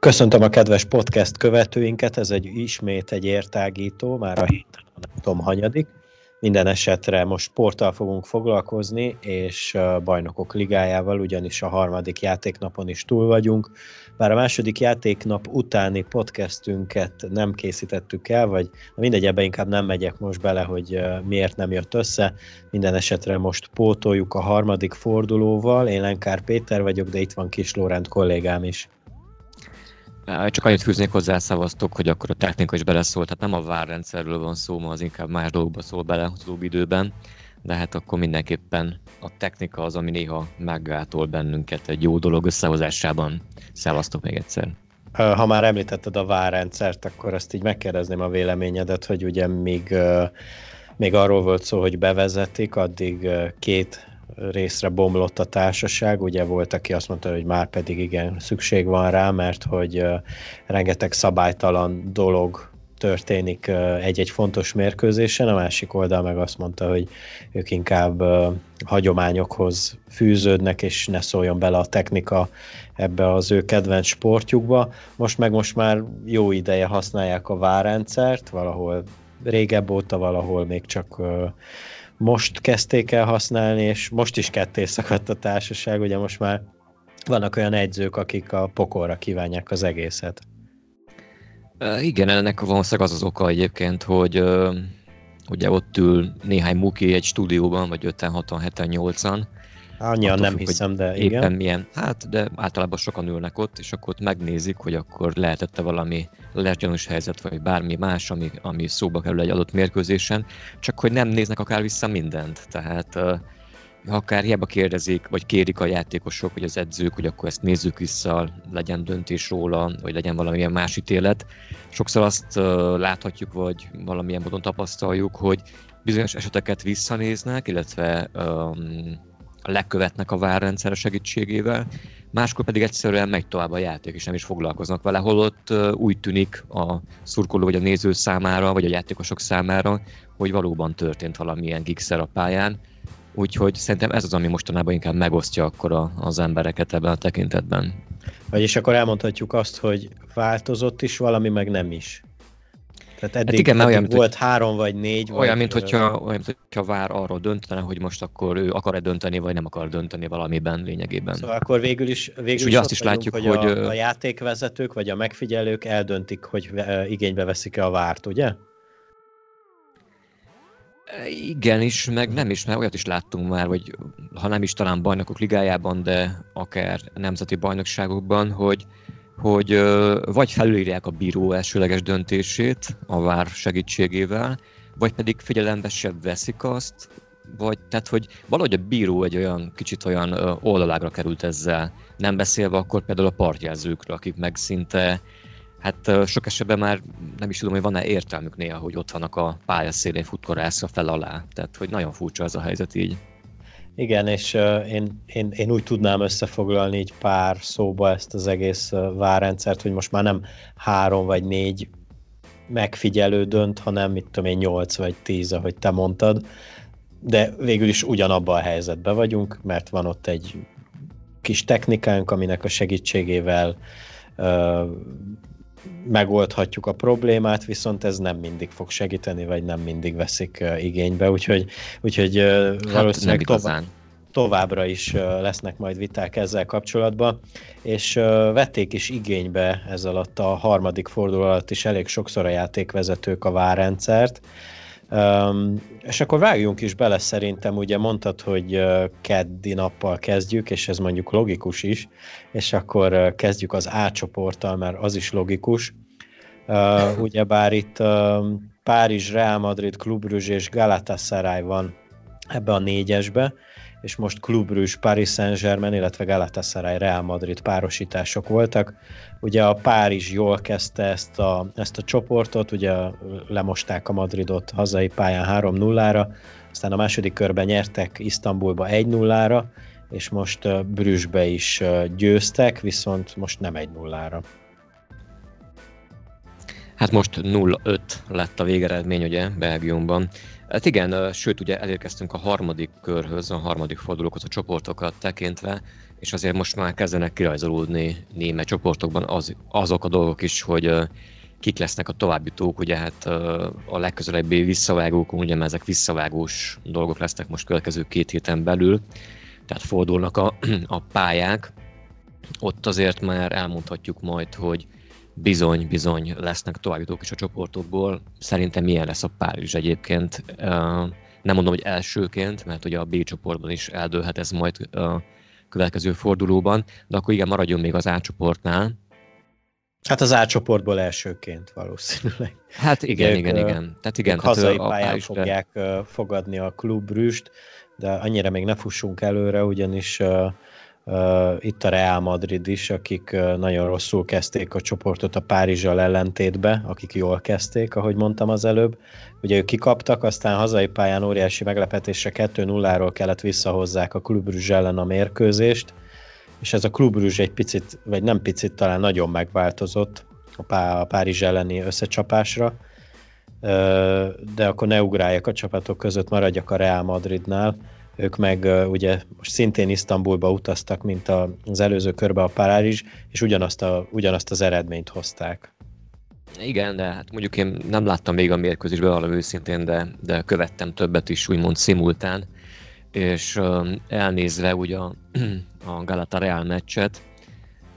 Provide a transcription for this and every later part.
Köszöntöm a kedves podcast követőinket, ez egy ismét egy értágító, már a héten nem tudom hanyadik. Minden esetre most sporttal fogunk foglalkozni, és bajnokok ligájával, ugyanis a harmadik játéknapon is túl vagyunk. Bár a második játéknap utáni podcastünket nem készítettük el, vagy mindegy, ebbe inkább nem megyek most bele, hogy miért nem jött össze. Minden esetre most pótoljuk a harmadik fordulóval. Én Lenkár Péter vagyok, de itt van Kis Lórend kollégám is. Csak annyit fűznék hozzá, szavaztok, hogy akkor a technika is beleszólt, tehát nem a várrendszerről van szó, ma az inkább más dolgokba szól bele az időben, de hát akkor mindenképpen a technika az, ami néha meggátol bennünket egy jó dolog összehozásában. Szevasztok még egyszer! Ha már említetted a várrendszert, akkor azt így megkérdezném a véleményedet, hogy ugye még, még arról volt szó, hogy bevezetik, addig két részre bomlott a társaság, ugye volt, aki azt mondta, hogy már pedig igen, szükség van rá, mert hogy rengeteg szabálytalan dolog történik egy-egy fontos mérkőzésen, a másik oldal meg azt mondta, hogy ők inkább hagyományokhoz fűződnek, és ne szóljon bele a technika ebbe az ő kedvenc sportjukba. Most meg most már jó ideje használják a várrendszert, valahol régebb óta, valahol még csak most kezdték el használni, és most is ketté szakadt a társaság, ugye most már vannak olyan egyzők, akik a pokolra kívánják az egészet. Igen, ennek valószínűleg az az oka egyébként, hogy ugye ott ül néhány muki egy stúdióban, vagy 5 6 7 8-an, Annyian nem függ, hiszem, de igen. Éppen milyen, hát, de általában sokan ülnek ott, és akkor ott megnézik, hogy akkor lehetette valami lergyanús helyzet, vagy bármi más, ami, ami szóba kerül egy adott mérkőzésen, csak hogy nem néznek akár vissza mindent. Tehát ha akár hiába kérdezik, vagy kérik a játékosok, vagy az edzők, hogy akkor ezt nézzük vissza, legyen döntés róla, vagy legyen valamilyen más ítélet. Sokszor azt uh, láthatjuk, vagy valamilyen módon tapasztaljuk, hogy bizonyos eseteket visszanéznek, illetve um, lekövetnek a várrendszer segítségével, máskor pedig egyszerűen megy tovább a játék, és nem is foglalkoznak vele, holott úgy tűnik a szurkoló vagy a néző számára, vagy a játékosok számára, hogy valóban történt valamilyen gigszer a pályán, úgyhogy szerintem ez az, ami mostanában inkább megosztja akkor a, az embereket ebben a tekintetben. Vagyis akkor elmondhatjuk azt, hogy változott is valami, meg nem is. Tehát eddig, hát igen, eddig olyan, volt hogy, három vagy négy. Olyan, vagy, mint hogyha, olyan, mint hogyha vár arról döntene, hogy most akkor ő akar-e dönteni, vagy nem akar dönteni valamiben lényegében. Szóval akkor végül is, végül és is ugye azt is látjuk, hogy, hogy a, a játékvezetők vagy a megfigyelők eldöntik, hogy igénybe veszik-e a várt, ugye? Igen is, meg nem is, mert olyat is láttunk már, hogy ha nem is talán bajnokok ligájában, de akár nemzeti bajnokságokban, hogy hogy vagy felülírják a bíró elsőleges döntését a vár segítségével, vagy pedig figyelembe sem veszik azt, vagy tehát, hogy valahogy a bíró egy olyan kicsit olyan oldalágra került ezzel, nem beszélve akkor például a partjelzőkről, akik meg szinte, hát sok esetben már nem is tudom, hogy van-e értelmük néha, hogy ott vannak a pályaszélén futkorászra fel alá. Tehát, hogy nagyon furcsa ez a helyzet így. Igen, és én, én, én úgy tudnám összefoglalni így pár szóba ezt az egész uh, várrendszert, hogy most már nem három vagy négy megfigyelő dönt, hanem mit tudom én, nyolc vagy tíz, ahogy te mondtad, de végül is ugyanabban a helyzetben vagyunk, mert van ott egy kis technikánk, aminek a segítségével megoldhatjuk a problémát, viszont ez nem mindig fog segíteni, vagy nem mindig veszik igénybe, úgyhogy, úgyhogy hát valószínűleg tovább, továbbra is lesznek majd viták ezzel kapcsolatban, és vették is igénybe ez alatt a harmadik forduló alatt is elég sokszor a játékvezetők a várrendszert, Um, és akkor vágjunk is bele szerintem, ugye mondtad, hogy uh, keddi nappal kezdjük, és ez mondjuk logikus is, és akkor uh, kezdjük az A csoporttal, mert az is logikus. Uh, ugyebár itt uh, Párizs, Real Madrid, Club Brugge és Galatasaray van ebbe a négyesbe, és most Brugge, Paris Saint-Germain, illetve Galatasaray, Real Madrid párosítások voltak. Ugye a Párizs jól kezdte ezt a, ezt a csoportot, ugye lemosták a Madridot hazai pályán 3-0-ra, aztán a második körben nyertek Isztambulba 1-0-ra, és most Brüsszbe is győztek, viszont most nem 1-0-ra. Hát most 0-5 lett a végeredmény ugye Belgiumban. Hát igen, sőt ugye elérkeztünk a harmadik körhöz, a harmadik fordulókhoz a csoportokat tekintve, és azért most már kezdenek kirajzolódni német csoportokban az, azok a dolgok is, hogy kik lesznek a továbbjutók, ugye hát a legközelebbi visszavágók, ugye mert ezek visszavágós dolgok lesznek most következő két héten belül, tehát fordulnak a, a pályák. Ott azért már elmondhatjuk majd, hogy bizony, bizony lesznek továbbjutók is a csoportokból. Szerintem milyen lesz a Párizs egyébként. Nem mondom, hogy elsőként, mert ugye a B csoportban is eldőlhet ez majd a következő fordulóban, de akkor igen, maradjon még az A csoportnál. Hát az A csoportból elsőként valószínűleg. Hát igen, ők, igen, igen. Tehát igen, tehát hazai a pályán Párizsbe... fogják fogadni a klubbrüst, de annyira még ne fussunk előre, ugyanis itt a Real Madrid is, akik nagyon rosszul kezdték a csoportot a Párizsal ellentétbe, akik jól kezdték, ahogy mondtam az előbb. Ugye ők kikaptak, aztán hazai pályán óriási meglepetésre 2-0-ról kellett visszahozzák a Brugge ellen a mérkőzést, és ez a Brugge egy picit, vagy nem picit, talán nagyon megváltozott a, Pá- a Párizs elleni összecsapásra, de akkor ne ugráljak a csapatok között, maradjak a Real Madridnál ők meg ugye most szintén Isztambulba utaztak, mint az előző körbe a Párizs, és ugyanazt, a, ugyanazt az eredményt hozták. Igen, de hát mondjuk én nem láttam még a mérkőzésbe valami őszintén, de, de követtem többet is úgymond szimultán, és elnézve ugye a, a Galata Real meccset,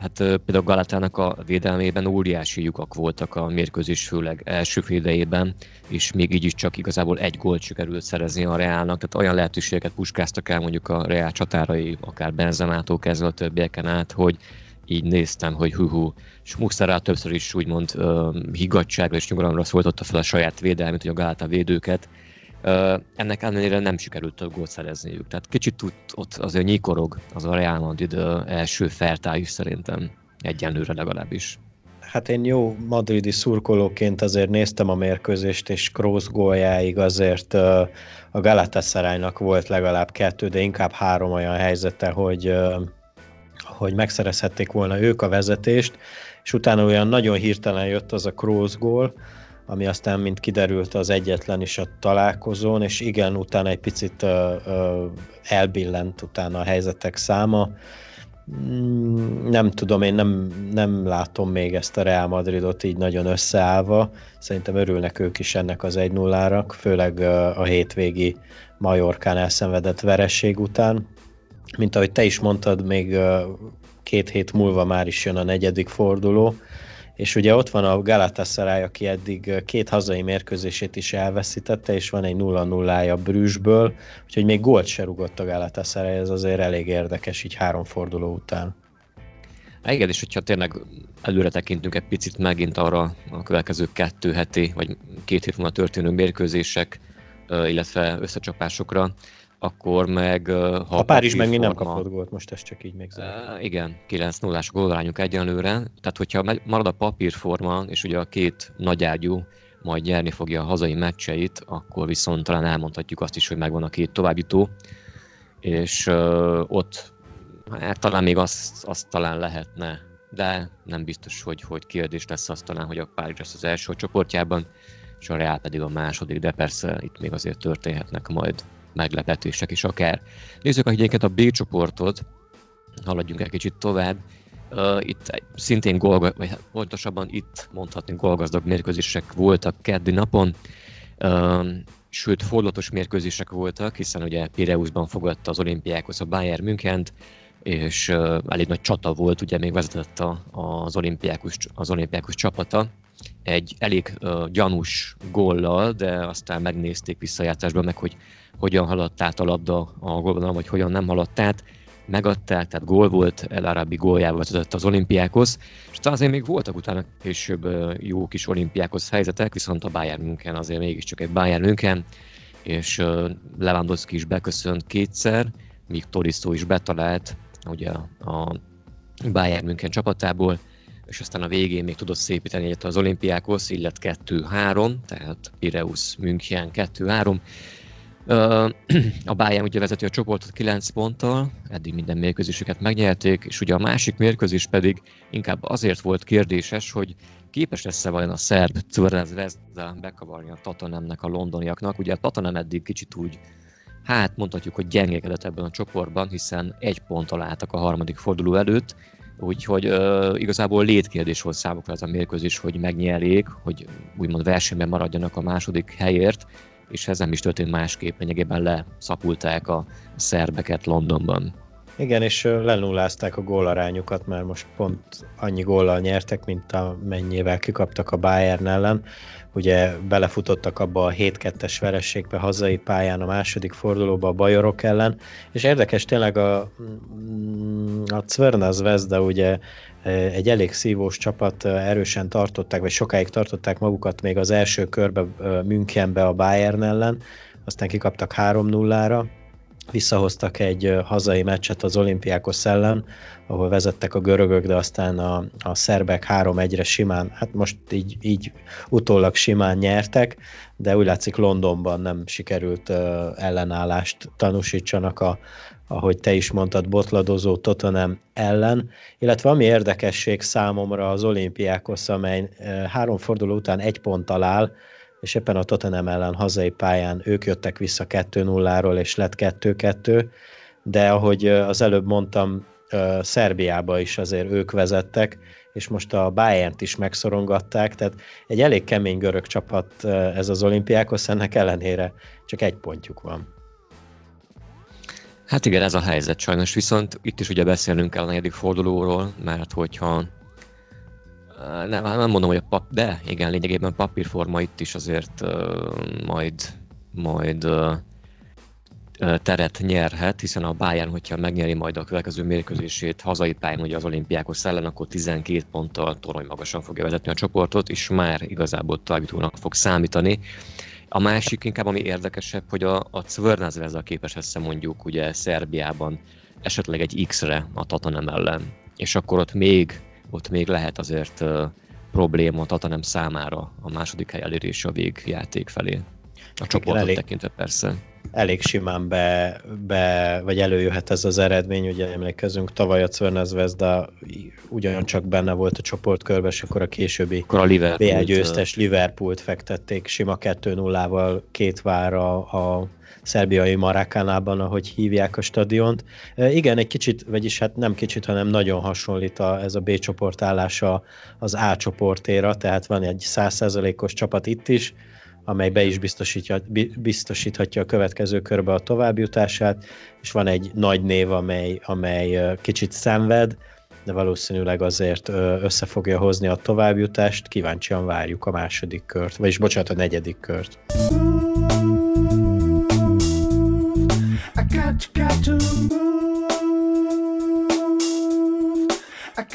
Hát például Galatának a védelmében óriási lyukak voltak a mérkőzés főleg első félidejében, és még így is csak igazából egy gólt sikerült szerezni a Reálnak, tehát olyan lehetőségeket puskáztak el mondjuk a Reál csatárai, akár Benzemától kezdve a többieken át, hogy így néztem, hogy hú, és Muszterá többször is úgymond uh, higgadságra és nyugalomra szólította fel a saját védelmét, hogy a Galata védőket, ennek ellenére nem sikerült több gólt szerezniük. Tehát kicsit ott, ott azért nyikorog az a Real Madrid első is szerintem, egyenlőre legalábbis. Hát én jó madridi szurkolóként azért néztem a mérkőzést, és Kroos góljáig azért a Galatasaraynak volt legalább kettő, de inkább három olyan helyzete, hogy, hogy megszerezhették volna ők a vezetést, és utána olyan nagyon hirtelen jött az a Kroos gól, ami aztán, mint kiderült, az egyetlen is a találkozón, és igen, utána egy picit ö, ö, elbillent utána a helyzetek száma. Mm, nem tudom, én nem, nem látom még ezt a Real Madridot így nagyon összeállva. Szerintem örülnek ők is ennek az 1-0-rak, főleg a hétvégi Majorkán elszenvedett vereség után. Mint ahogy te is mondtad, még két hét múlva már is jön a negyedik forduló, és ugye ott van a Galatasaray, aki eddig két hazai mérkőzését is elveszítette, és van egy 0-0-ája Brüsszből, úgyhogy még gólt se rugott a Galatasaray, ez azért elég érdekes így három forduló után. Igen, és hogyha tényleg előre tekintünk egy picit megint arra a következő kettő heti, vagy két hét múlva történő mérkőzések, illetve összecsapásokra, akkor meg... Ha a Párizs meg nem kapott gólt, most ez csak így még uh, Igen, 9-0-ás gólrányuk egyenlőre, tehát hogyha marad a papírforma, és ugye a két nagyágyú majd nyerni fogja a hazai meccseit, akkor viszont talán elmondhatjuk azt is, hogy megvan a két továbbjutó, és uh, ott hát talán még azt, azt talán lehetne, de nem biztos, hogy, hogy kérdés lesz az talán, hogy a Párizs lesz az első csoportjában, és a Real pedig a második, de persze itt még azért történhetnek majd meglepetések is akár. Nézzük egyébként a B csoportot, haladjunk egy kicsit tovább. Uh, itt szintén gól, vagy hát pontosabban itt mondhatni gólgazdag mérkőzések voltak keddi napon, uh, sőt fordulatos mérkőzések voltak, hiszen ugye Pireusban fogadta az olimpiákhoz a Bayern Münchent, és uh, elég nagy csata volt, ugye még vezetett a, az, olimpiákus, az olimpiákus csapata, egy elég uh, gyanús góllal, de aztán megnézték visszajátszásban meg, hogy hogyan haladt át a labda a gólvonalon, vagy hogyan nem haladt át. Megadták, tehát gól volt, El Arabi góljával vezetett az olimpiákhoz, és azért még voltak utána később jó kis olimpiákhoz helyzetek, viszont a Bayern München azért mégiscsak egy Bayern München, és Lewandowski is beköszönt kétszer, míg Torisztó is betalált, ugye a Bayern München csapatából, és aztán a végén még tudott szépíteni egyet az olimpiákhoz, illet 2-3, tehát Pireus München 2-3. A Bayern ugye vezeti a csoportot 9 ponttal, eddig minden mérkőzésüket megnyerték, és ugye a másik mérkőzés pedig inkább azért volt kérdéses, hogy képes lesz-e vajon a szerb Cvrez Zvezda bekavarni a Tatanemnek a londoniaknak. Ugye a Tatanem eddig kicsit úgy, hát mondhatjuk, hogy gyengékedett ebben a csoportban, hiszen egy ponttal álltak a harmadik forduló előtt, Úgyhogy uh, igazából létkérdés volt számukra ez a mérkőzés, hogy megnyerjék, hogy úgymond versenyben maradjanak a második helyért, és ez nem is történt másképp, lényegében leszapulták a szerbeket Londonban. Igen, és lenullázták a gólarányukat, mert most pont annyi góllal nyertek, mint amennyivel kikaptak a Bayern ellen. Ugye belefutottak abba a 7-2-es verességbe hazai pályán a második fordulóba a Bajorok ellen, és érdekes tényleg a, a Cverna Zvezda ugye egy elég szívós csapat, erősen tartották, vagy sokáig tartották magukat még az első körbe Münchenbe a Bayern ellen, aztán kikaptak 3-0-ra, visszahoztak egy hazai meccset az olimpiákos ellen, ahol vezettek a görögök, de aztán a, a szerbek 3-1-re simán, hát most így, így utólag simán nyertek, de úgy látszik Londonban nem sikerült uh, ellenállást tanúsítsanak a, ahogy te is mondtad, botladozó Tottenham ellen, illetve ami érdekesség számomra az olimpiákos, amely három forduló után egy ponttal áll, és éppen a Tottenham ellen hazai pályán ők jöttek vissza 2-0-ról, és lett 2-2, de ahogy az előbb mondtam, Szerbiába is azért ők vezettek, és most a Bayern-t is megszorongatták, tehát egy elég kemény görög csapat ez az olimpiákos, ennek ellenére csak egy pontjuk van. Hát igen, ez a helyzet sajnos, viszont itt is ugye beszélnünk kell a negyedik fordulóról, mert hogyha nem, nem mondom, hogy a pap, de igen, lényegében papírforma itt is azért uh, majd, majd uh, teret nyerhet, hiszen a Bayern, hogyha megnyeri majd a következő mérkőzését hazai pályán, ugye az olimpiákos ellen, akkor 12 ponttal torony magasan fogja vezetni a csoportot, és már igazából találítónak fog számítani. A másik inkább, ami érdekesebb, hogy a, a Cvrna Zvezda képes össze mondjuk ugye Szerbiában esetleg egy X-re a Tatanem ellen, és akkor ott még, ott még lehet azért probléma Tatanem számára a második hely elérése a végjáték felé. A csoportot elég, tekintve persze. Elég simán be, be, vagy előjöhet ez az eredmény, ugye emlékezünk, tavaly a Cverna Zvezda ugyancsak benne volt a csoportkörben, és akkor a későbbi akkor a BL győztes Liverpoolt fektették sima 2-0-val két vára a szerbiai Marákánában, ahogy hívják a stadiont. E, igen, egy kicsit, vagyis hát nem kicsit, hanem nagyon hasonlít a, ez a B csoport állása az A csoportéra, tehát van egy 100%-os csapat itt is, amely be is biztosítja, biztosíthatja a következő körbe a továbbjutását, és van egy nagy név, amely, amely kicsit szenved, de valószínűleg azért össze fogja hozni a továbbjutást. Kíváncsian várjuk a második kört, vagyis bocsánat, a negyedik kört.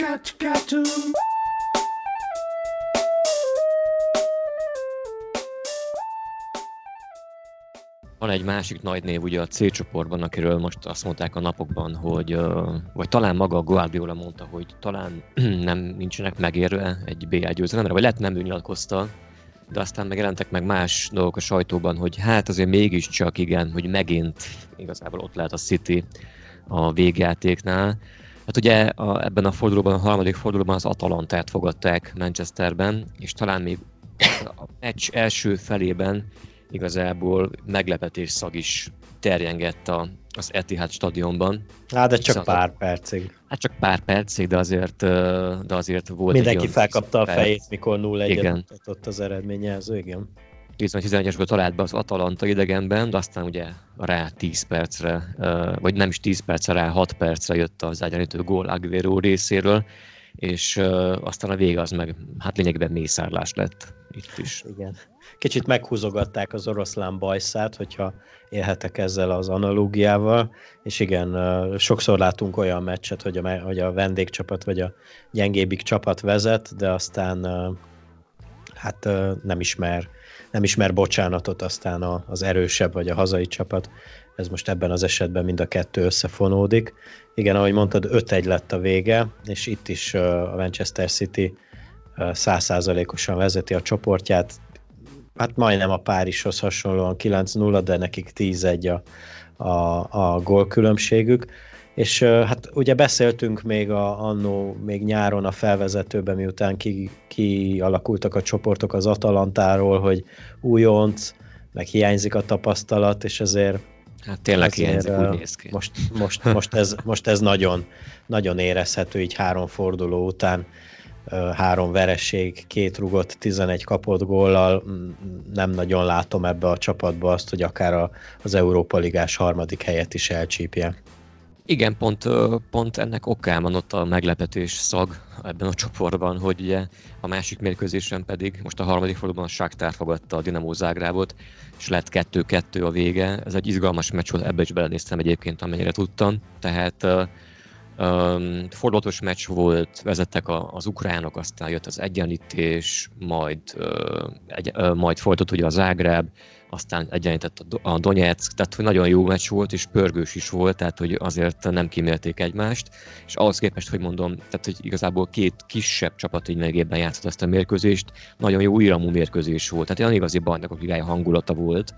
Move. Van nagy név ugye a C csoportban, akiről most azt mondták a napokban, hogy, vagy talán maga a Guardiola mondta, hogy talán nem nincsenek megérve egy BL győzelemre, lehet nem ő nyilatkozta, de aztán megjelentek meg más dolgok a sajtóban, hogy hát azért mégiscsak igen, hogy megint igazából ott lehet a City a végjátéknál. Hát ugye a, ebben a fordulóban, a harmadik fordulóban az Atalantát fogadták Manchesterben, és talán még a meccs első felében igazából meglepetés szag is terjengett a, az Etihad stadionban. Hát, de csak Viszont, pár percig. Hát csak pár percig, de azért, de azért volt Mindenki felkapta a fejét, mikor 0 1 ott az eredményező, igen. 11-esből talált be az Atalanta idegenben, de aztán ugye rá 10 percre, vagy nem is 10 percre, rá 6 percre jött az egyenlítő gól Aguero részéről, és aztán a vége az meg, hát lényegében mészárlás lett itt is. Igen kicsit meghúzogatták az oroszlán bajszát, hogyha élhetek ezzel az analógiával, és igen, sokszor látunk olyan meccset, hogy a, hogy a vendégcsapat vagy a gyengébbik csapat vezet, de aztán hát nem ismer, nem ismer bocsánatot aztán az erősebb vagy a hazai csapat, ez most ebben az esetben mind a kettő összefonódik. Igen, ahogy mondtad, 5-1 lett a vége, és itt is a Manchester City százszázalékosan vezeti a csoportját. Hát majdnem a Párizshoz hasonlóan 9-0, de nekik 10-1 a, a, a gólkülönbségük. És hát ugye beszéltünk még a, annó, még nyáron a felvezetőben, miután ki, kialakultak a csoportok az Atalantáról, hogy újonc, meg hiányzik a tapasztalat, és ezért Hát tényleg hiányzik, úgy néz ki. Most, most, most, ez, most ez nagyon, nagyon érezhető, így három forduló után három vereség, két rugott, 11 kapott góllal, nem nagyon látom ebbe a csapatba azt, hogy akár az Európa Ligás harmadik helyet is elcsípje. Igen, pont, pont ennek okán van ott a meglepetés szag ebben a csoportban, hogy ugye a másik mérkőzésen pedig most a harmadik fordulóban a Shakhtar fogadta a Dinamo Zágrábot, és lett 2-2 a vége. Ez egy izgalmas meccs volt, ebbe is belenéztem egyébként, amennyire tudtam. Tehát fordulatos meccs volt, vezettek az ukránok, aztán jött az egyenlítés, majd, egy, majd folytott ugye a Zágráb, aztán egyenlített a Donetsk, tehát hogy nagyon jó meccs volt, és pörgős is volt, tehát hogy azért nem kimélték egymást, és ahhoz képest, hogy mondom, tehát hogy igazából két kisebb csapat így megében játszott ezt a mérkőzést, nagyon jó íramú mérkőzés volt, tehát olyan igazi bajnokok ligája hangulata volt,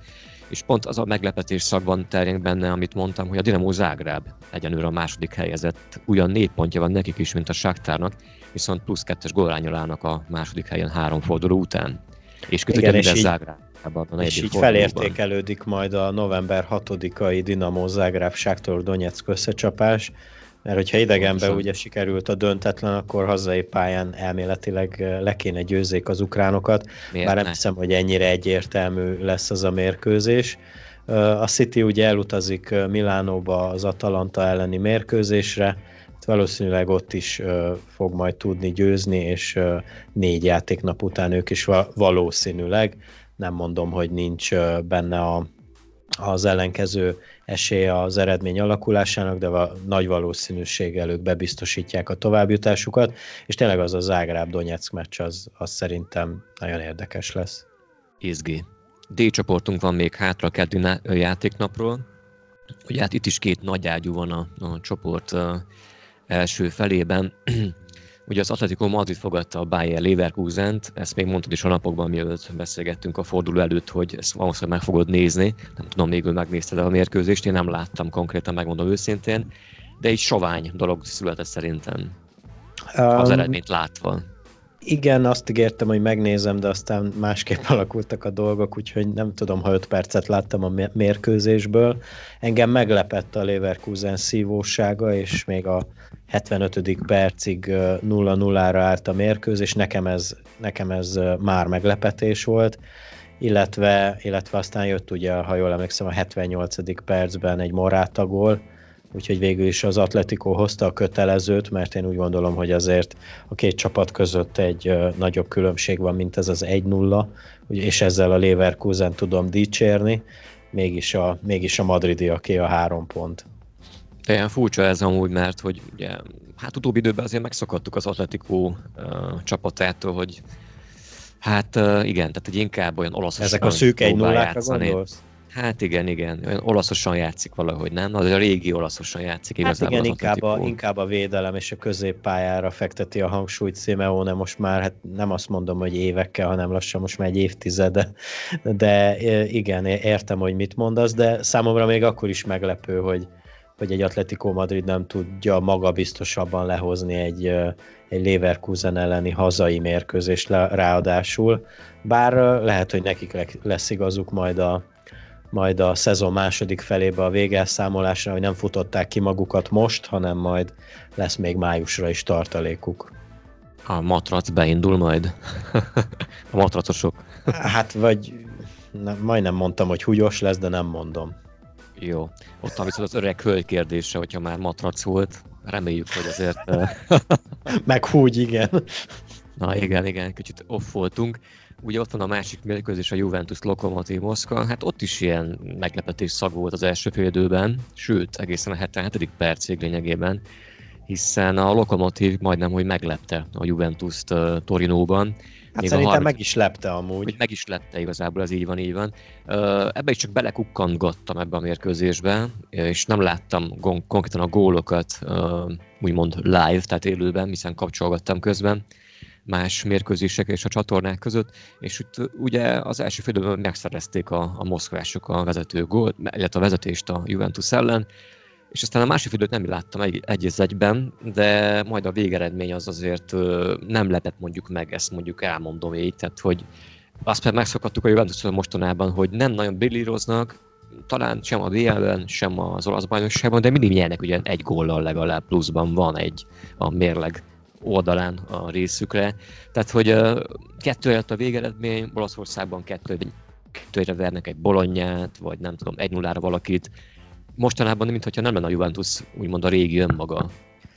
és pont az a meglepetés szakban terjeng benne, amit mondtam, hogy a Dinamo Zágráb egyenőre a második helyezett, ugyan négy pontja van nekik is, mint a Saktárnak, viszont plusz kettes gólrányol állnak a második helyen három forduló után. És között minden Zágráb a És így felértékelődik majd a november 6-ai Dinamo Zágráb Sáktor Donetsk összecsapás, mert hogyha idegenbe Pontosan. ugye sikerült a döntetlen, akkor hazai pályán elméletileg eh, le kéne győzzék az ukránokat, Miért bár nem ne? hiszem, hogy ennyire egyértelmű lesz az a mérkőzés. Eh, a City ugye elutazik eh, Milánóba az Atalanta elleni mérkőzésre, valószínűleg ott is fog majd tudni győzni, és négy játéknap után ők is valószínűleg nem mondom, hogy nincs benne a, az ellenkező esély az eredmény alakulásának, de a nagy valószínűséggel ők bebiztosítják a továbbjutásukat, és tényleg az a Zágráb Donetsk meccs az, az szerintem nagyon érdekes lesz. Izgi. D csoportunk van még hátra a keddi játéknapról. Ugye hát itt is két nagy ágyú van a, a csoport első felében. Ugye az Atletico Madrid fogadta a Bayer leverkusen ezt még mondtad is a napokban, mielőtt beszélgettünk a forduló előtt, hogy ezt valószínűleg meg fogod nézni. Nem tudom, még megnézted a mérkőzést, én nem láttam konkrétan, megmondom őszintén, de egy sovány dolog született szerintem. Az um, eredményt látva. Igen, azt ígértem, hogy megnézem, de aztán másképp alakultak a dolgok, úgyhogy nem tudom, ha 5 percet láttam a mérkőzésből. Engem meglepett a Leverkusen szívósága, és még a 75. percig 0-0-ra állt a mérkőzés, nekem ez, nekem ez már meglepetés volt, illetve, illetve aztán jött ugye, ha jól emlékszem, a 78. percben egy Morata gól, úgyhogy végül is az Atletico hozta a kötelezőt, mert én úgy gondolom, hogy azért a két csapat között egy nagyobb különbség van, mint ez az 1-0, és ezzel a Leverkusen tudom dicsérni, mégis a, mégis a madridi, aki a három pont. Ilyen furcsa ez amúgy, mert hogy ugye, hát utóbbi időben azért megszakadtuk az Atletico uh, csapatától, hogy hát uh, igen, tehát egy inkább olyan olaszosan Ezek a szűk egy nullákra gondolsz? Hát igen, igen. Olyan olaszosan játszik valahogy, nem? Az a régi olaszosan játszik hát igazából igen, inkább a, inkább a védelem és a középpályára fekteti a hangsúlyt Simeone most már, hát nem azt mondom, hogy évekkel, hanem lassan most már egy évtizede, de igen, értem, hogy mit mondasz, de számomra még akkor is meglepő, hogy, hogy egy Atletico Madrid nem tudja magabiztosabban lehozni egy, egy Leverkusen elleni hazai mérkőzést ráadásul, bár lehet, hogy nekik lesz igazuk majd a, majd a szezon második felébe a végelszámolásra, hogy nem futották ki magukat most, hanem majd lesz még májusra is tartalékuk. A matrac beindul majd? a matracosok? hát vagy nem, majdnem mondtam, hogy húgyos lesz, de nem mondom. Jó. Ott van viszont az öreg hölgy kérdése, hogyha már matrac volt. Reméljük, hogy azért... Meg húgy, igen. Na igen, igen, kicsit off voltunk. Ugye ott van a másik mérkőzés, a Juventus Lokomotív Moszkva, hát ott is ilyen meglepetés szag volt az első fél időben, sőt, egészen a 77. percig lényegében. hiszen a Lokomotív majdnem, hogy meglepte a Juventus-t uh, Torinóban. Hát Még szerintem 30... meg is lepte amúgy. Hogy meg is lepte igazából, ez így van, így van. Ebbe is csak belekukkantgattam ebbe a mérkőzésbe, és nem láttam konkrétan a gólokat úgymond live, tehát élőben, hiszen kapcsolgattam közben más mérkőzések és a csatornák között, és itt ugye az első félidőben megszerezték a, a moszkvások a vezető gólt, illetve a vezetést a Juventus ellen, és aztán a másik időt nem láttam egy, egy de majd a végeredmény az azért nem lepett mondjuk meg, ezt mondjuk elmondom így, tehát hogy azt már megszokhattuk a juventus mostanában, hogy nem nagyon brillíroznak, talán sem a BL-ben, sem az olasz bajnokságban, de mindig nyernek ugye egy góllal legalább pluszban van egy a mérleg oldalán a részükre. Tehát, hogy kettő a végeredmény, Olaszországban kettő, kettőre vernek egy bolonyát, vagy nem tudom, egy nullára valakit, mostanában, mintha nem lenne a Juventus úgymond a régi önmaga.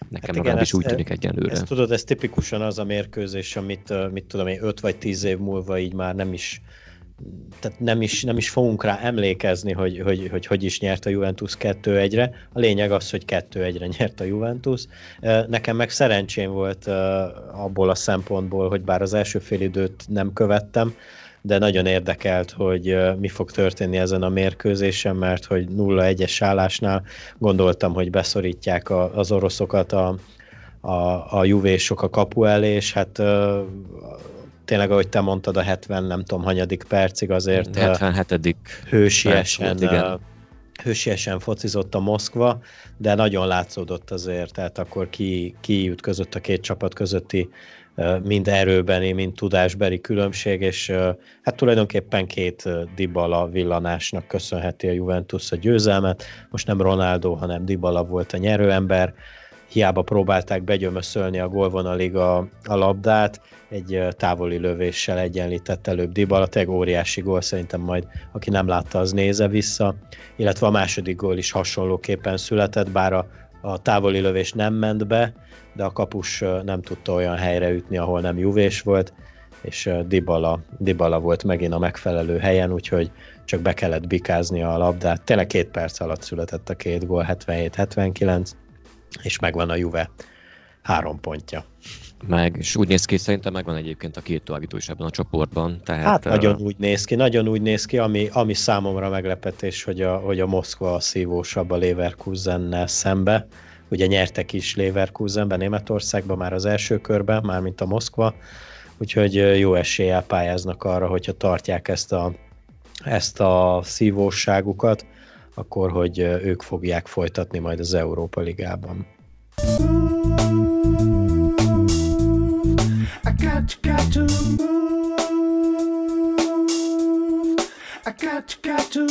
Nekem hát igen, is úgy tűnik egyenlőre. Ezt tudod, ez tipikusan az a mérkőzés, amit, mit tudom én, 5 vagy 10 év múlva így már nem is tehát nem is, nem is fogunk rá emlékezni, hogy hogy, hogy hogy is nyert a Juventus 2-1-re. A lényeg az, hogy 2-1-re nyert a Juventus. Nekem meg szerencsém volt abból a szempontból, hogy bár az első fél időt nem követtem, de nagyon érdekelt, hogy mi fog történni ezen a mérkőzésen, mert hogy 0-1-es állásnál gondoltam, hogy beszorítják az oroszokat a, a, a juvésok a kapu elé, és hát tényleg, ahogy te mondtad, a 70 nem tudom, hanyadik percig azért 77. hősiesen, volt, igen. hősiesen focizott a Moszkva, de nagyon látszódott azért, tehát akkor ki, ki között a két csapat közötti mind erőbeni, mind tudásbeli különbség, és hát tulajdonképpen két Dybala villanásnak köszönheti a Juventus a győzelmet. Most nem Ronaldo, hanem Dybala volt a nyerőember. Hiába próbálták begyömöszölni a gólvonalig a, a labdát, egy távoli lövéssel egyenlített előbb Dybala, tényleg óriási gól, szerintem majd aki nem látta, az néze vissza, illetve a második gól is hasonlóképpen született, bár a, a távoli lövés nem ment be, de a kapus nem tudta olyan helyre ütni, ahol nem juvés volt, és Dybala, Dybala volt megint a megfelelő helyen, úgyhogy csak be kellett bikázni a labdát. Tényleg két perc alatt született a két gól, 77-79, és megvan a Juve három pontja. Meg, és úgy néz ki, szerintem megvan egyébként a két továbbító is ebben a csoportban. Tehát, hát nagyon úgy néz ki, nagyon úgy néz ki, ami, ami számomra meglepetés, hogy a, hogy a Moszkva a szívósabb a Leverkusennel szembe. Ugye nyertek is Leverkusenben, Németországban már az első körben, mármint a Moszkva, úgyhogy jó eséllyel pályáznak arra, hogyha tartják ezt a, ezt a szívóságukat, akkor hogy ők fogják folytatni majd az Európa Ligában. I got, got to move. I got, got to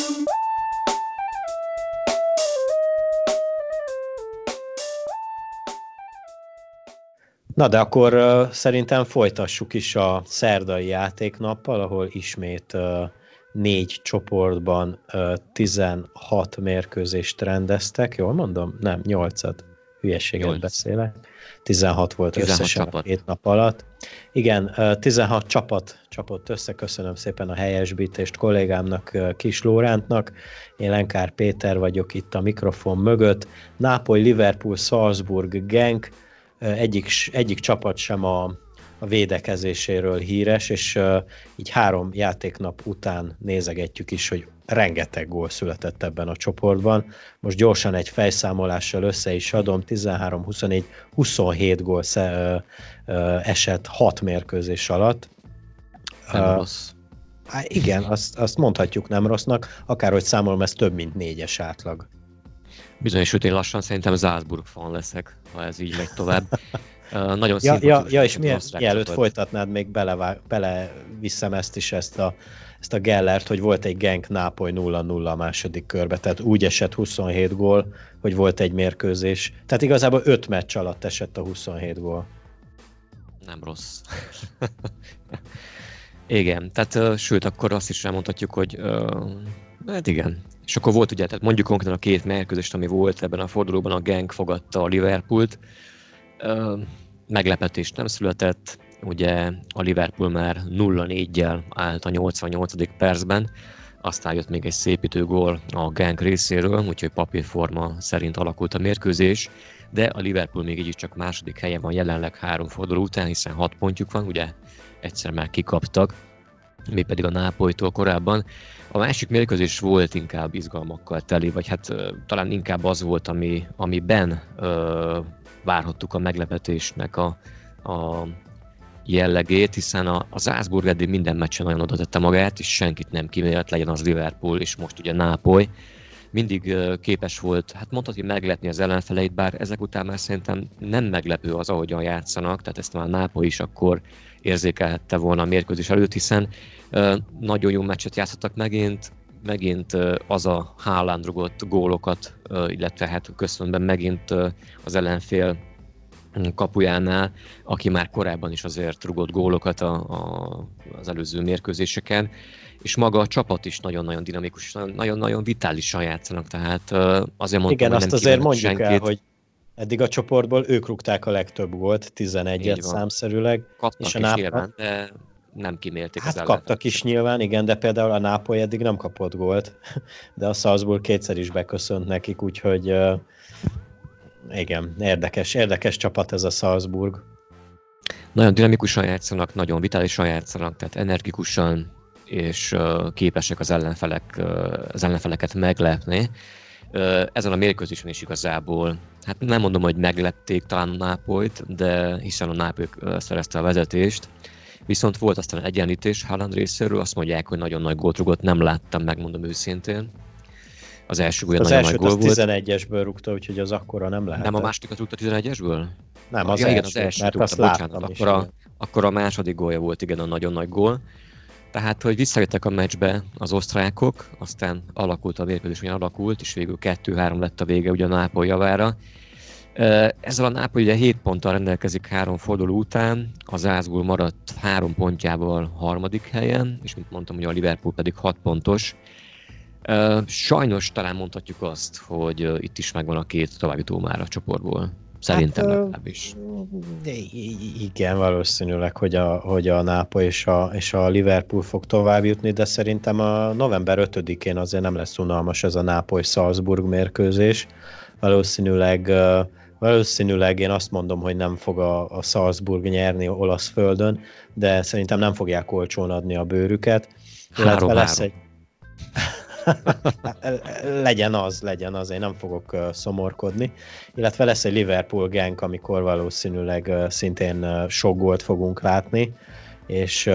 Na de akkor uh, szerintem folytassuk is a szerdai játéknappal, ahol ismét uh, négy csoportban uh, 16 mérkőzést rendeztek, jól mondom? Nem, nyolcat. Hülyeséget 8. beszélek. 16 volt 16 összesen csapat. két nap alatt. Igen, 16 csapat csapott össze, köszönöm szépen a helyesbítést kollégámnak, Kis Lórántnak. Én Lenkár Péter vagyok itt a mikrofon mögött. Nápoly, Liverpool, Salzburg, Genk, egyik, egyik csapat sem a, a védekezéséről híres, és így három játéknap után nézegetjük is, hogy rengeteg gól született ebben a csoportban. Most gyorsan egy fejszámolással össze is adom, 13, 24, 27 gól esett 6 mérkőzés alatt. Nem uh, rossz. Igen, azt, azt mondhatjuk nem rossznak, akárhogy számolom, ez több mint négyes átlag. Bizony, sőt, én lassan szerintem Salzburg fan leszek, ha ez így megy tovább. Nagyon ja, ja, ja, és mielőtt folytatnád, még bele, bele viszem ezt is, ezt a, ezt a Gellert, hogy volt egy Genk Nápoly 0-0 a második körbe, tehát úgy esett 27 gól, hogy volt egy mérkőzés. Tehát igazából 5 meccs alatt esett a 27 gól. Nem rossz. igen, tehát sőt, akkor azt is elmondhatjuk, hogy hát igen, és akkor volt ugye, tehát mondjuk konkrétan a két mérkőzést, ami volt ebben a fordulóban, a Genk fogadta a Liverpoolt. Meglepetés nem született, ugye a Liverpool már 0-4-jel állt a 88. percben, aztán jött még egy szépítő gól a Genk részéről, úgyhogy papírforma szerint alakult a mérkőzés, de a Liverpool még így csak második helyen van jelenleg három forduló után, hiszen hat pontjuk van, ugye egyszer már kikaptak, mi pedig a Nápolytól korábban. A másik mérkőzés volt inkább izgalmakkal teli, vagy hát talán inkább az volt, ami, amiben uh, várhattuk a meglepetésnek a, a jellegét, hiszen a, a Zászburg eddig minden meccsen nagyon oda tette magát, és senkit nem kimélt, legyen az Liverpool, és most ugye Nápoly. Mindig képes volt, hát mondhatni meglepni az ellenfeleit, bár ezek után már szerintem nem meglepő az, ahogyan játszanak, tehát ezt már Nápoly is akkor érzékelhette volna a mérkőzés előtt, hiszen nagyon jó meccset játszottak megint, megint az a Haaland rugott gólokat, illetve hát köszönben megint az ellenfél kapujánál, aki már korábban is azért rugott gólokat a, a, az előző mérkőzéseken, és maga a csapat is nagyon-nagyon dinamikus, nagyon-nagyon vitálisan játszanak, tehát azért mondtam, Igen, azt azért mondjuk senkit. el, hogy eddig a csoportból ők rúgták a legtöbb gólt, 11-et számszerűleg. Kaptak és a Nápoly... nyilván, de nem kimélték hát az kaptak is nyilván, igen, de például a Nápoly eddig nem kapott gólt, de a Salzburg kétszer is beköszönt nekik, úgyhogy uh, igen, érdekes, érdekes csapat ez a Salzburg. Nagyon dinamikusan játszanak, nagyon vitálisan játszanak, tehát energikusan, és uh, képesek az, ellenfelek, uh, az ellenfeleket meglepni. Uh, ezen a mérkőzésen is igazából, hát nem mondom, hogy meglepték talán a Nápolyt, de hiszen a Nápoly szerezte a vezetést, viszont volt aztán egyenlítés Haaland részéről, azt mondják, hogy nagyon nagy gólt rugott, nem láttam, megmondom őszintén. Az első gólja nagyon nagy gól volt. Az 11-esből rúgta, úgyhogy az akkora nem lehet. Nem a másodikat rúgta 11-esből? Nem, az, ja, igen, az első mert rúgta, bocsánat, akkor a, akkor a második gólja volt, igen, a nagyon nagy gól. Tehát, hogy visszajöttek a meccsbe az osztrákok, aztán alakult a mérkőzés, hogy alakult, és végül 2-3 lett a vége ugye a Nápoly javára. Ezzel a Nápoly ugye 7 ponttal rendelkezik három forduló után, az Ázgul maradt három pontjával harmadik helyen, és mint mondtam, ugye a Liverpool pedig 6 pontos. Sajnos talán mondhatjuk azt, hogy itt is megvan a két továbbjutó már a csoportból. Szerintem hát, legalábbis. Igen, valószínűleg, hogy a, hogy a Nápoly és a, és a Liverpool fog tovább jutni, de szerintem a november 5-én azért nem lesz unalmas ez a Nápoly-Salzburg mérkőzés. Valószínűleg valószínűleg én azt mondom, hogy nem fog a, a Salzburg nyerni olasz földön, de szerintem nem fogják olcsón adni a bőrüket. Három, lesz három. egy legyen az, legyen az, én nem fogok szomorkodni. Illetve lesz egy Liverpool gang, amikor valószínűleg szintén sok gólt fogunk látni, és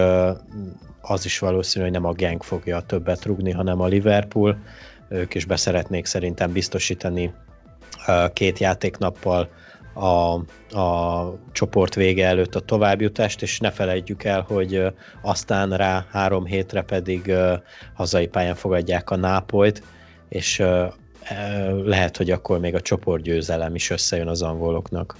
az is valószínű, hogy nem a gang fogja többet rugni, hanem a Liverpool. Ők is beszeretnék szerintem biztosítani két játéknappal a, a csoport vége előtt a továbbjutást, és ne felejtjük el, hogy aztán rá három hétre pedig hazai pályán fogadják a Nápolyt, és lehet, hogy akkor még a csoportgyőzelem is összejön az angoloknak.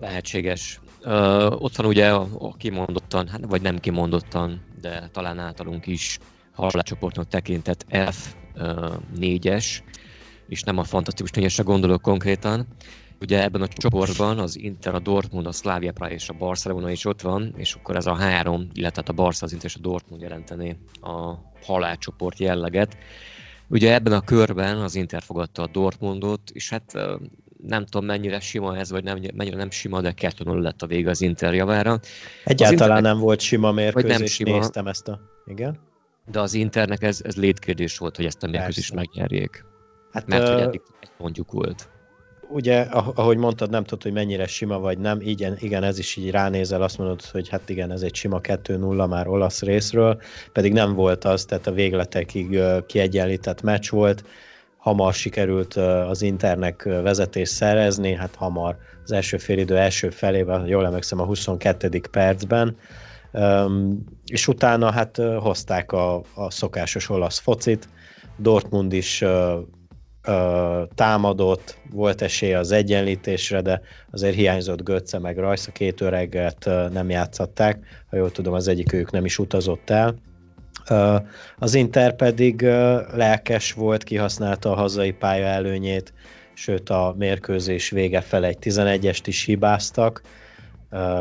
Lehetséges. Ö, ott van ugye a, a kimondottan, hát, vagy nem kimondottan, de talán általunk is halálcsoportnak tekintett F4-es, és nem a fantasztikus négyesre gondolok konkrétan. Ugye ebben a csoportban az Inter, a Dortmund, a Slavia Praha és a Barcelona is ott van, és akkor ez a három, illetve a Barca, az Inter és a Dortmund jelenteni a halálcsoport jelleget. Ugye ebben a körben az Inter fogadta a Dortmundot, és hát nem tudom mennyire sima ez, vagy nem, mennyire nem sima, de 2 lett a vége az Inter javára. Egyáltalán Inter... nem volt sima mérkőzés, nem sima, néztem ezt a... Igen? De az Internek ez, ez létkérdés volt, hogy ezt a mérkőzést megnyerjék. Hát, mert hogy eddig egy pontjuk volt. Ugye, ahogy mondtad, nem tudod, hogy mennyire sima vagy nem, igen, igen, ez is így ránézel, azt mondod, hogy hát igen, ez egy sima 2-0 már olasz részről, pedig nem volt az, tehát a végletekig kiegyenlített meccs volt, hamar sikerült az Internek vezetés szerezni, hát hamar az első félidő első felében, jól emlékszem, a 22. percben, és utána hát hozták a, a szokásos olasz focit, Dortmund is támadott, volt esély az egyenlítésre, de azért hiányzott Götze meg Rajsz, a két öreget nem játszatták, ha jól tudom, az egyik ők nem is utazott el. Az Inter pedig lelkes volt, kihasználta a hazai pálya előnyét, sőt a mérkőzés vége fel egy 11-est is hibáztak.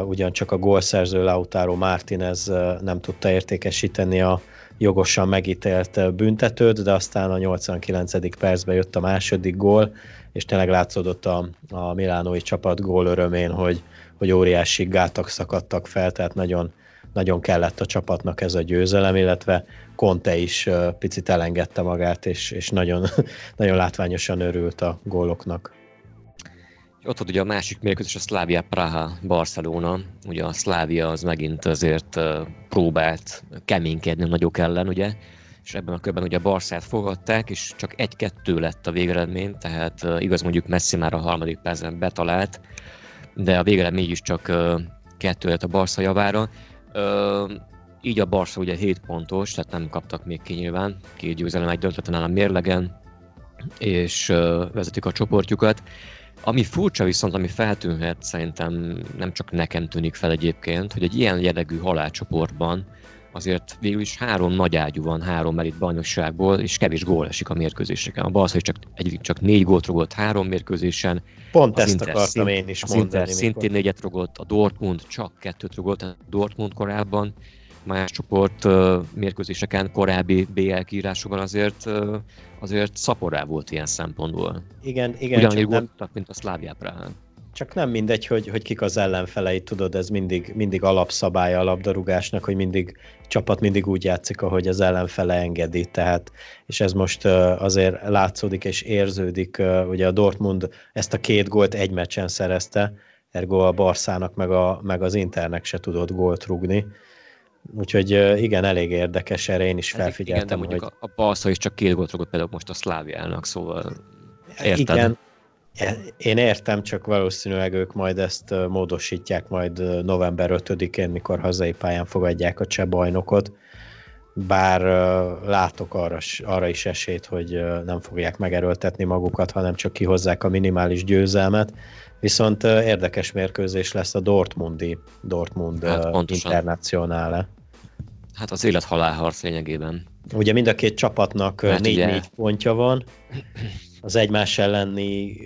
ugyancsak a gólszerző Lautaro Martinez nem tudta értékesíteni a jogosan megítélt büntetőt, de aztán a 89. percben jött a második gól, és tényleg látszódott a, a milánói csapat gól örömén, hogy, hogy óriási gátak szakadtak fel, tehát nagyon, nagyon kellett a csapatnak ez a győzelem, illetve Conte is picit elengedte magát, és, és nagyon, nagyon látványosan örült a góloknak. Ott volt ugye a másik mérkőzés, a Slavia Praha Barcelona. Ugye a Slavia az megint azért próbált keménykedni a nagyok ellen, ugye, és ebben a körben ugye a Barszát fogadták, és csak egy-kettő lett a végeredmény, tehát igaz mondjuk Messi már a harmadik percben betalált, de a végeredmény is csak kettő lett a Barca javára. Így a Barca ugye 7 pontos, tehát nem kaptak még ki nyilván, két győzelem egy döntetlen a mérlegen, és vezetik a csoportjukat. Ami furcsa viszont, ami feltűnhet, szerintem nem csak nekem tűnik fel egyébként, hogy egy ilyen jellegű halálcsoportban azért végül is három nagy ágyú van, három elit bajnokságból, és kevés gól esik a mérkőzéseken. A Barca csak, egyik csak négy gólt rugott három mérkőzésen. Pont ezt Inter akartam szint, én is mondani. Inter szintén négyet rugott, a Dortmund csak kettőt rugott, a Dortmund korábban, más csoport mérkőzéseken korábbi BL kiírásokban azért, azért szaporá volt ilyen szempontból. Igen, igen. Ugyanúgy nem... mint a Szlávia Prahán. Csak nem mindegy, hogy, hogy kik az ellenfelei, tudod, ez mindig, mindig alapszabálya a labdarúgásnak, hogy mindig csapat mindig úgy játszik, ahogy az ellenfele engedi, tehát, és ez most azért látszódik és érződik, ugye a Dortmund ezt a két gólt egy meccsen szerezte, ergo a Barszának meg, a, meg az Internek se tudott gólt rugni, Úgyhogy igen, elég érdekes, erre én is felfigyeltem. Igen, de mondjuk hogy... a Barca is csak két gólt rúgott például most a Szláviának, szóval érted? Igen, e, én értem, csak valószínűleg ők majd ezt módosítják majd november 5-én, mikor hazai pályán fogadják a cseh bajnokot, bár látok arra, arra is esélyt, hogy nem fogják megerőltetni magukat, hanem csak kihozzák a minimális győzelmet, Viszont érdekes mérkőzés lesz a Dortmundi, Dortmund hát, internacionále. Hát az élet-halál harc lényegében. Ugye mind a két csapatnak négy-négy ugye... pontja van. Az egymás elleni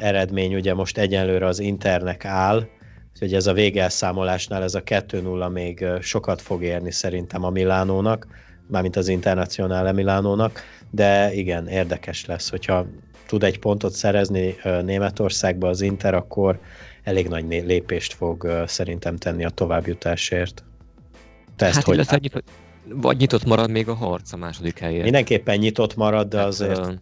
eredmény ugye most egyenlőre az Internek áll, hogy ez a végelszámolásnál ez a 2-0 még sokat fog érni szerintem a Milánónak, mármint az Internacionále Milánónak, de igen, érdekes lesz, hogyha tud egy pontot szerezni Németországba az Inter, akkor elég nagy lépést fog szerintem tenni a továbbjutásért. Te ezt hát hogy illetve nyitott, vagy nyitott marad még a harc a második helyért. Mindenképpen nyitott marad, de hát, azért.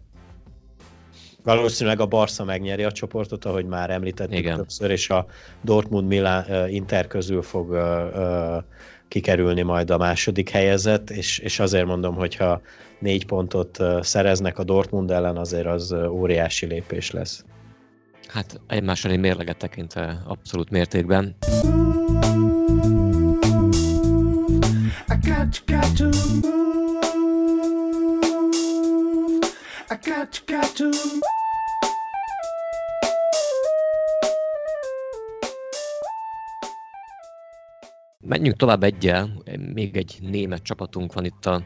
Valószínűleg a Barca megnyeri a csoportot, ahogy már említettük Igen. többször, és a Dortmund Milán Inter közül fog kikerülni majd a második helyezett, és, és azért mondom, hogyha négy pontot szereznek a Dortmund ellen, azért az óriási lépés lesz. Hát egymás elleni mérleget tekintve abszolút mértékben. I got, got to I got, got to Menjünk tovább egyel, még egy német csapatunk van itt a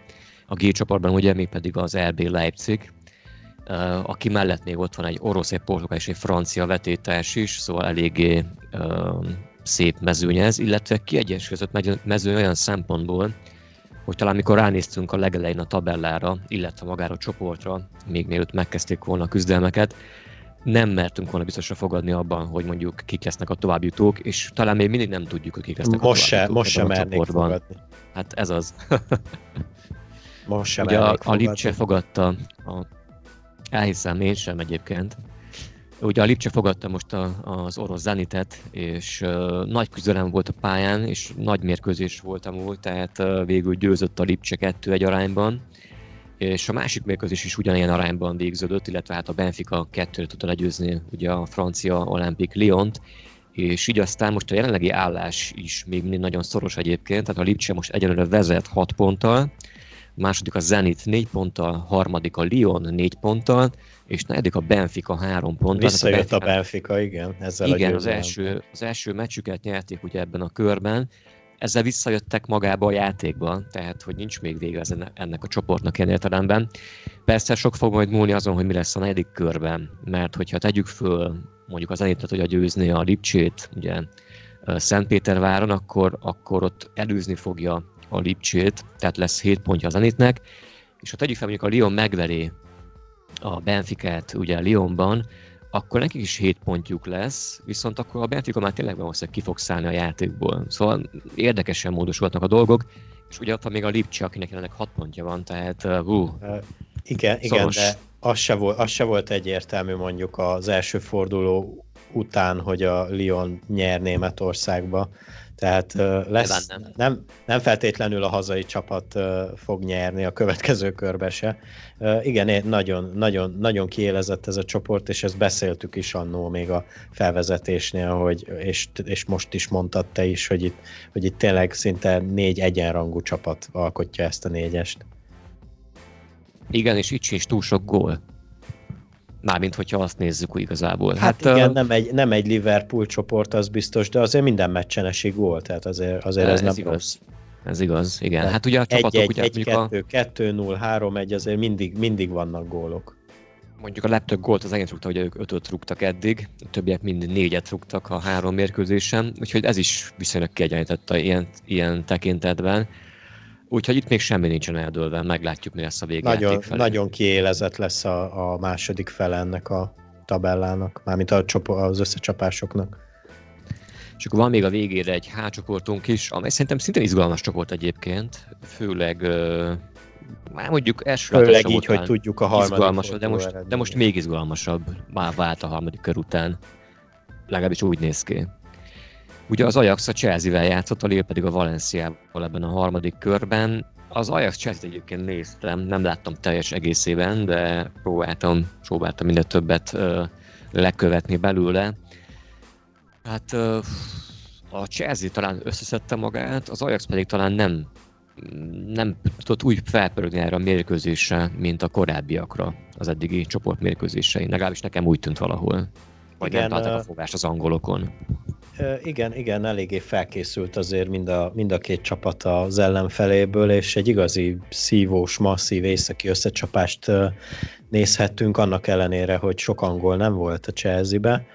a G csoportban, ugye, még pedig az RB Leipzig, aki mellett még ott van egy orosz, egy portugál és egy francia vetétárs is, szóval eléggé szép mezőny ez, illetve kiegyensúlyozott mezőny olyan szempontból, hogy talán mikor ránéztünk a legelején a tabellára, illetve magára a csoportra, még mielőtt megkezdték volna a küzdelmeket, nem mertünk volna biztosra fogadni abban, hogy mondjuk kik lesznek a továbbjutók, és talán még mindig nem tudjuk, hogy kik lesznek most a továbbjutók. Se, most sem mernék fogadni. Hát ez az. Most sem Ugye a, a Lipcse fogadta, a, elhiszem én sem egyébként, Ugye a Lipcse fogadta most a, az orosz Zenitet, és uh, nagy küzdelem volt a pályán, és nagy mérkőzés volt amúgy, tehát uh, végül győzött a Lipcse 2-1 arányban, és a másik mérkőzés is ugyanilyen arányban végződött, illetve hát a Benfica 2 tudta legyőzni ugye a francia Olympic Lyont, és így aztán most a jelenlegi állás is még mindig nagyon szoros egyébként, tehát a Lipcse most egyelőre vezet 6 ponttal, második a Zenit 4 ponttal, harmadik a Lyon 4 ponttal, és negyedik a Benfica 3 ponttal. Visszajött a Benfica, a Benfica igen, ezzel igen, a az első, az első meccsüket nyerték ugye ebben a körben, ezzel visszajöttek magába a játékba, tehát hogy nincs még vége ennek a csoportnak ilyen értelemben. Persze sok fog majd múlni azon, hogy mi lesz a negyedik körben, mert hogyha tegyük föl mondjuk az Zenitet, hogy a győzni a Lipcsét, ugye Szentpéterváron, akkor, akkor ott előzni fogja a Lipcsét, tehát lesz 7 pontja az Zenitnek, és ha tegyük fel mondjuk a Lyon megveri a Benficát ugye Lyonban, akkor nekik is 7 pontjuk lesz, viszont akkor a Benfica már tényleg valószínűleg ki fog szállni a játékból. Szóval érdekesen módosultak a dolgok, és ugye ott van még a Lipcse, akinek jelenleg 6 pontja van, tehát uh, uh, igen, igen, de az se, volt, az se volt egyértelmű mondjuk az első forduló után, hogy a Lyon nyer Németországba. Tehát lesz, nem. Nem, nem feltétlenül a hazai csapat fog nyerni a következő körbe se. Igen, nagyon, nagyon, nagyon kiélezett ez a csoport, és ezt beszéltük is annó még a felvezetésnél, hogy, és, és most is mondtad te is, hogy itt, hogy itt tényleg szinte négy egyenrangú csapat alkotja ezt a négyest. Igen, és itt sincs túl sok gól. Mármint, hogyha azt nézzük úgy igazából. Hát, hát igen, uh, nem, egy, nem egy Liverpool csoport, az biztos, de azért minden meccsen esik gól, tehát azért, azért ez, ez nem igaz. rossz. Ez igaz, igen. Tehát hát ugye a csapatok... Egy, egy, ugye, egy, kettő, a... kettő, null, három, egy, azért mindig, mindig vannak gólok. Mondjuk a legtöbb gólt az egész rúgta, hogy ők ötöt rúgtak eddig, a többiek mind négyet rúgtak a három mérkőzésen, úgyhogy ez is viszonylag kiegyenlített a ilyen, ilyen tekintetben. Úgyhogy itt még semmi nincsen eldőlve, meglátjuk, mi lesz a végjáték nagyon. Nagyon kiélezett lesz a, a második fele ennek a tabellának, mármint a, az összecsapásoknak. És akkor van még a végére egy H csoportunk is, amely szerintem szintén izgalmas csoport egyébként, főleg már mondjuk első Főleg így, hogy tudjuk a harmadik izgalmasabb, de most, de most még izgalmasabb, már vált a harmadik kör után. Legalábbis úgy néz ki. Ugye az Ajax a Chelsea-vel játszott, a Lille pedig a Valenciával ebben a harmadik körben. Az Ajax Chelsea egyébként néztem, nem láttam teljes egészében, de próbáltam, próbáltam minden többet ö, lekövetni belőle. Hát ö, a Chelsea talán összeszedte magát, az Ajax pedig talán nem nem tudott úgy felpörögni erre a mérkőzésre, mint a korábbiakra az eddigi csoportmérkőzésein. Legalábbis nekem úgy tűnt valahol. Vagy Igen, nem találtak a fogást az angolokon. Igen, igen, eléggé felkészült azért mind a, mind a két csapat az ellenfeléből, és egy igazi szívós, masszív északi összecsapást nézhettünk, annak ellenére, hogy sok angol nem volt a Chelsea-be.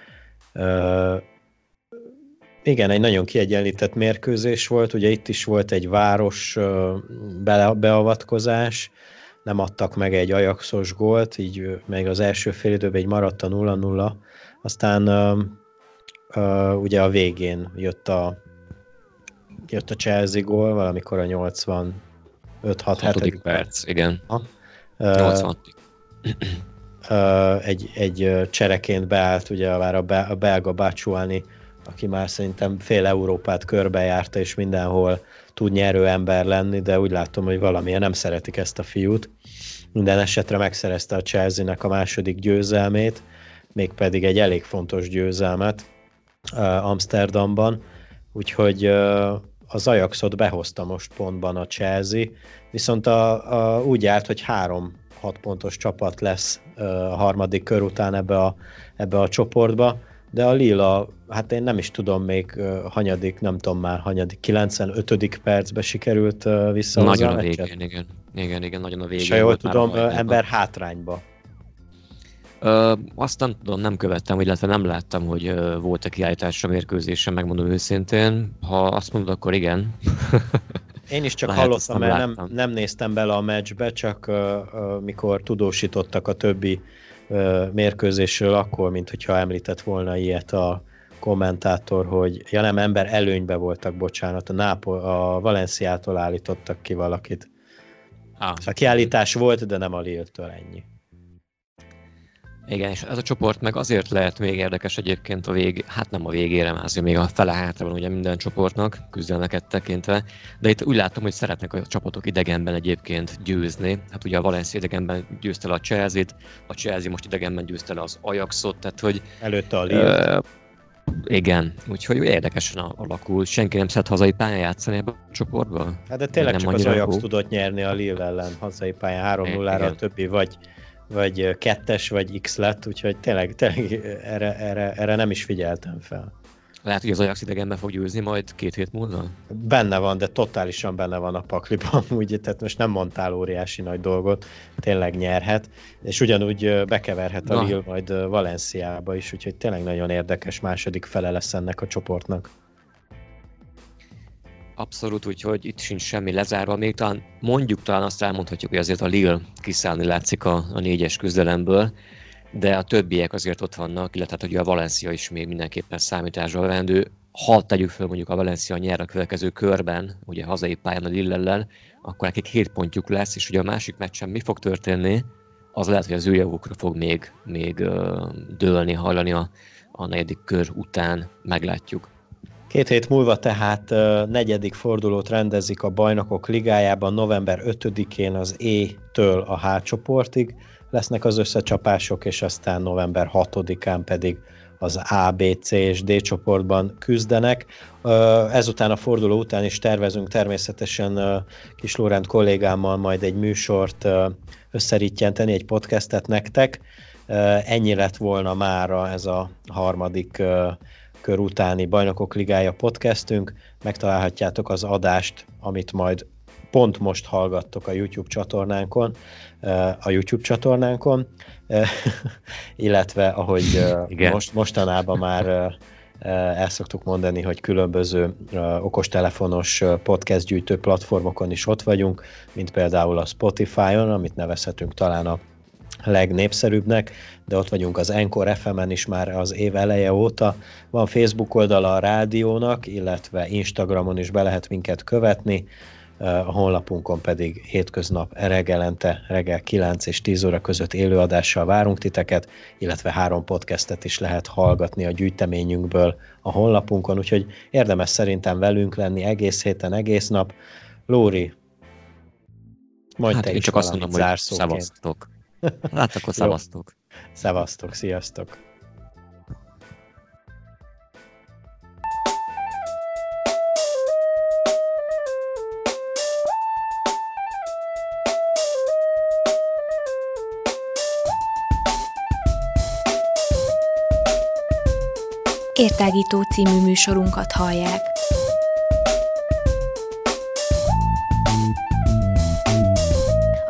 Igen, egy nagyon kiegyenlített mérkőzés volt, ugye itt is volt egy város beavatkozás, nem adtak meg egy ajaxos gólt, így meg az első fél időben egy maradt a 0-0, aztán uh, ugye a végén jött a jött a Chelsea gól, valamikor a 86 6 perc, igen. Ha? Uh, 80 uh, egy, egy csereként beállt ugye már a, be, a belga Bácsuáni, aki már szerintem fél Európát körbejárta, és mindenhol tud nyerő ember lenni, de úgy látom, hogy valamilyen nem szeretik ezt a fiút. Minden esetre megszerezte a Chelsea-nek a második győzelmét, mégpedig egy elég fontos győzelmet, Amsterdamban, úgyhogy az Ajaxot behozta most pontban a Chelsea, viszont a, a, úgy járt, hogy három hat pontos csapat lesz a harmadik kör után ebbe a, ebbe a csoportba, de a Lila, hát én nem is tudom még hanyadik, nem tudom már hanyadik, 95. percbe sikerült vissza Nagyon a végén, igen. Igen, igen, nagyon a végén. És ha jól tudom, ember hátrányba. Ö, azt nem tudom, nem követtem, illetve nem láttam, hogy volt-e kiállításra mérkőzésen, megmondom őszintén. Ha azt mondod, akkor igen. Én is csak Lehet, hallottam, mert nem, nem néztem bele a meccsbe, csak uh, uh, mikor tudósítottak a többi uh, mérkőzésről, akkor, mint hogyha említett volna ilyet a kommentátor, hogy ja nem, ember előnybe voltak, bocsánat, a, Nápol, a Valenciától állítottak ki valakit. Ah. A kiállítás volt, de nem a Lille-től ennyi. Igen, és ez a csoport meg azért lehet még érdekes egyébként a vég, hát nem a végére, már azért még a fele hátra van ugye minden csoportnak, küzdelmeket tekintve, de itt úgy látom, hogy szeretnek a csapatok idegenben egyébként győzni. Hát ugye a Valencia idegenben győzte le a chelsea a Chelsea most idegenben győzte le az Ajaxot, tehát hogy... Előtte a Lille. Igen, úgyhogy érdekesen alakul. Senki nem szeret hazai pályán játszani ebben a csoportban? Hát de tényleg nem csak az Ajax jó. tudott nyerni a Lille ellen hazai pályán 3-0-ra, a többi vagy vagy kettes, vagy X lett, úgyhogy tényleg, tényleg erre, erre, erre nem is figyeltem fel. Lehet, hogy az Ajax idegenben fog győzni majd két hét múlva? Benne van, de totálisan benne van a pakliban, úgy, tehát most nem mondtál óriási nagy dolgot, tényleg nyerhet, és ugyanúgy bekeverhet a Na. Lille majd Valenciába is, úgyhogy tényleg nagyon érdekes második fele lesz ennek a csoportnak. Abszolút, úgyhogy itt sincs semmi lezárva. Még talán mondjuk talán azt elmondhatjuk, hogy azért a Lille kiszállni látszik a, a négyes küzdelemből, de a többiek azért ott vannak, illetve hát, hogy a Valencia is még mindenképpen számításra vendő. Ha tegyük föl mondjuk a Valencia nyer a következő körben, ugye hazai pályán a Lille akkor nekik 7 pontjuk lesz, és ugye a másik meccsen mi fog történni, az lehet, hogy az ő javukra fog még, még dőlni, hallani a, a negyedik kör után, meglátjuk. Két hét múlva tehát negyedik fordulót rendezik a Bajnokok Ligájában, november 5-én az E-től a H csoportig lesznek az összecsapások, és aztán november 6-án pedig az A, B, C és D csoportban küzdenek. Ezután a forduló után is tervezünk természetesen Kis Lórend kollégámmal majd egy műsort összerítjenteni, egy podcastet nektek. Ennyi lett volna mára ez a harmadik kör utáni Bajnokok Ligája podcastünk. Megtalálhatjátok az adást, amit majd pont most hallgattok a YouTube csatornánkon, a YouTube csatornánkon, illetve ahogy Igen. most, mostanában már el szoktuk mondani, hogy különböző okostelefonos podcast gyűjtő platformokon is ott vagyunk, mint például a Spotify-on, amit nevezhetünk talán a legnépszerűbbnek, de ott vagyunk az Encore FM-en is már az év eleje óta. Van Facebook oldala a rádiónak, illetve Instagramon is be lehet minket követni, a honlapunkon pedig hétköznap reggelente, reggel 9 és 10 óra között élőadással várunk titeket, illetve három podcastet is lehet hallgatni a gyűjteményünkből a honlapunkon, úgyhogy érdemes szerintem velünk lenni egész héten, egész nap. Lóri, mondj hát te én is csak azt mondom, hogy szavaztok. Hát akkor szavaztok. Szevasztok, sziasztok! Értágító című műsorunkat hallják.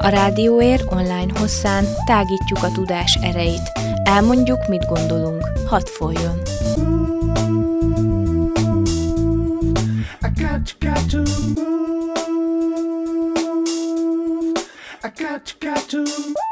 A Rádióér online hosszán tágítjuk a tudás erejét. Elmondjuk, mit gondolunk. Hadd folyjon! Got, to got to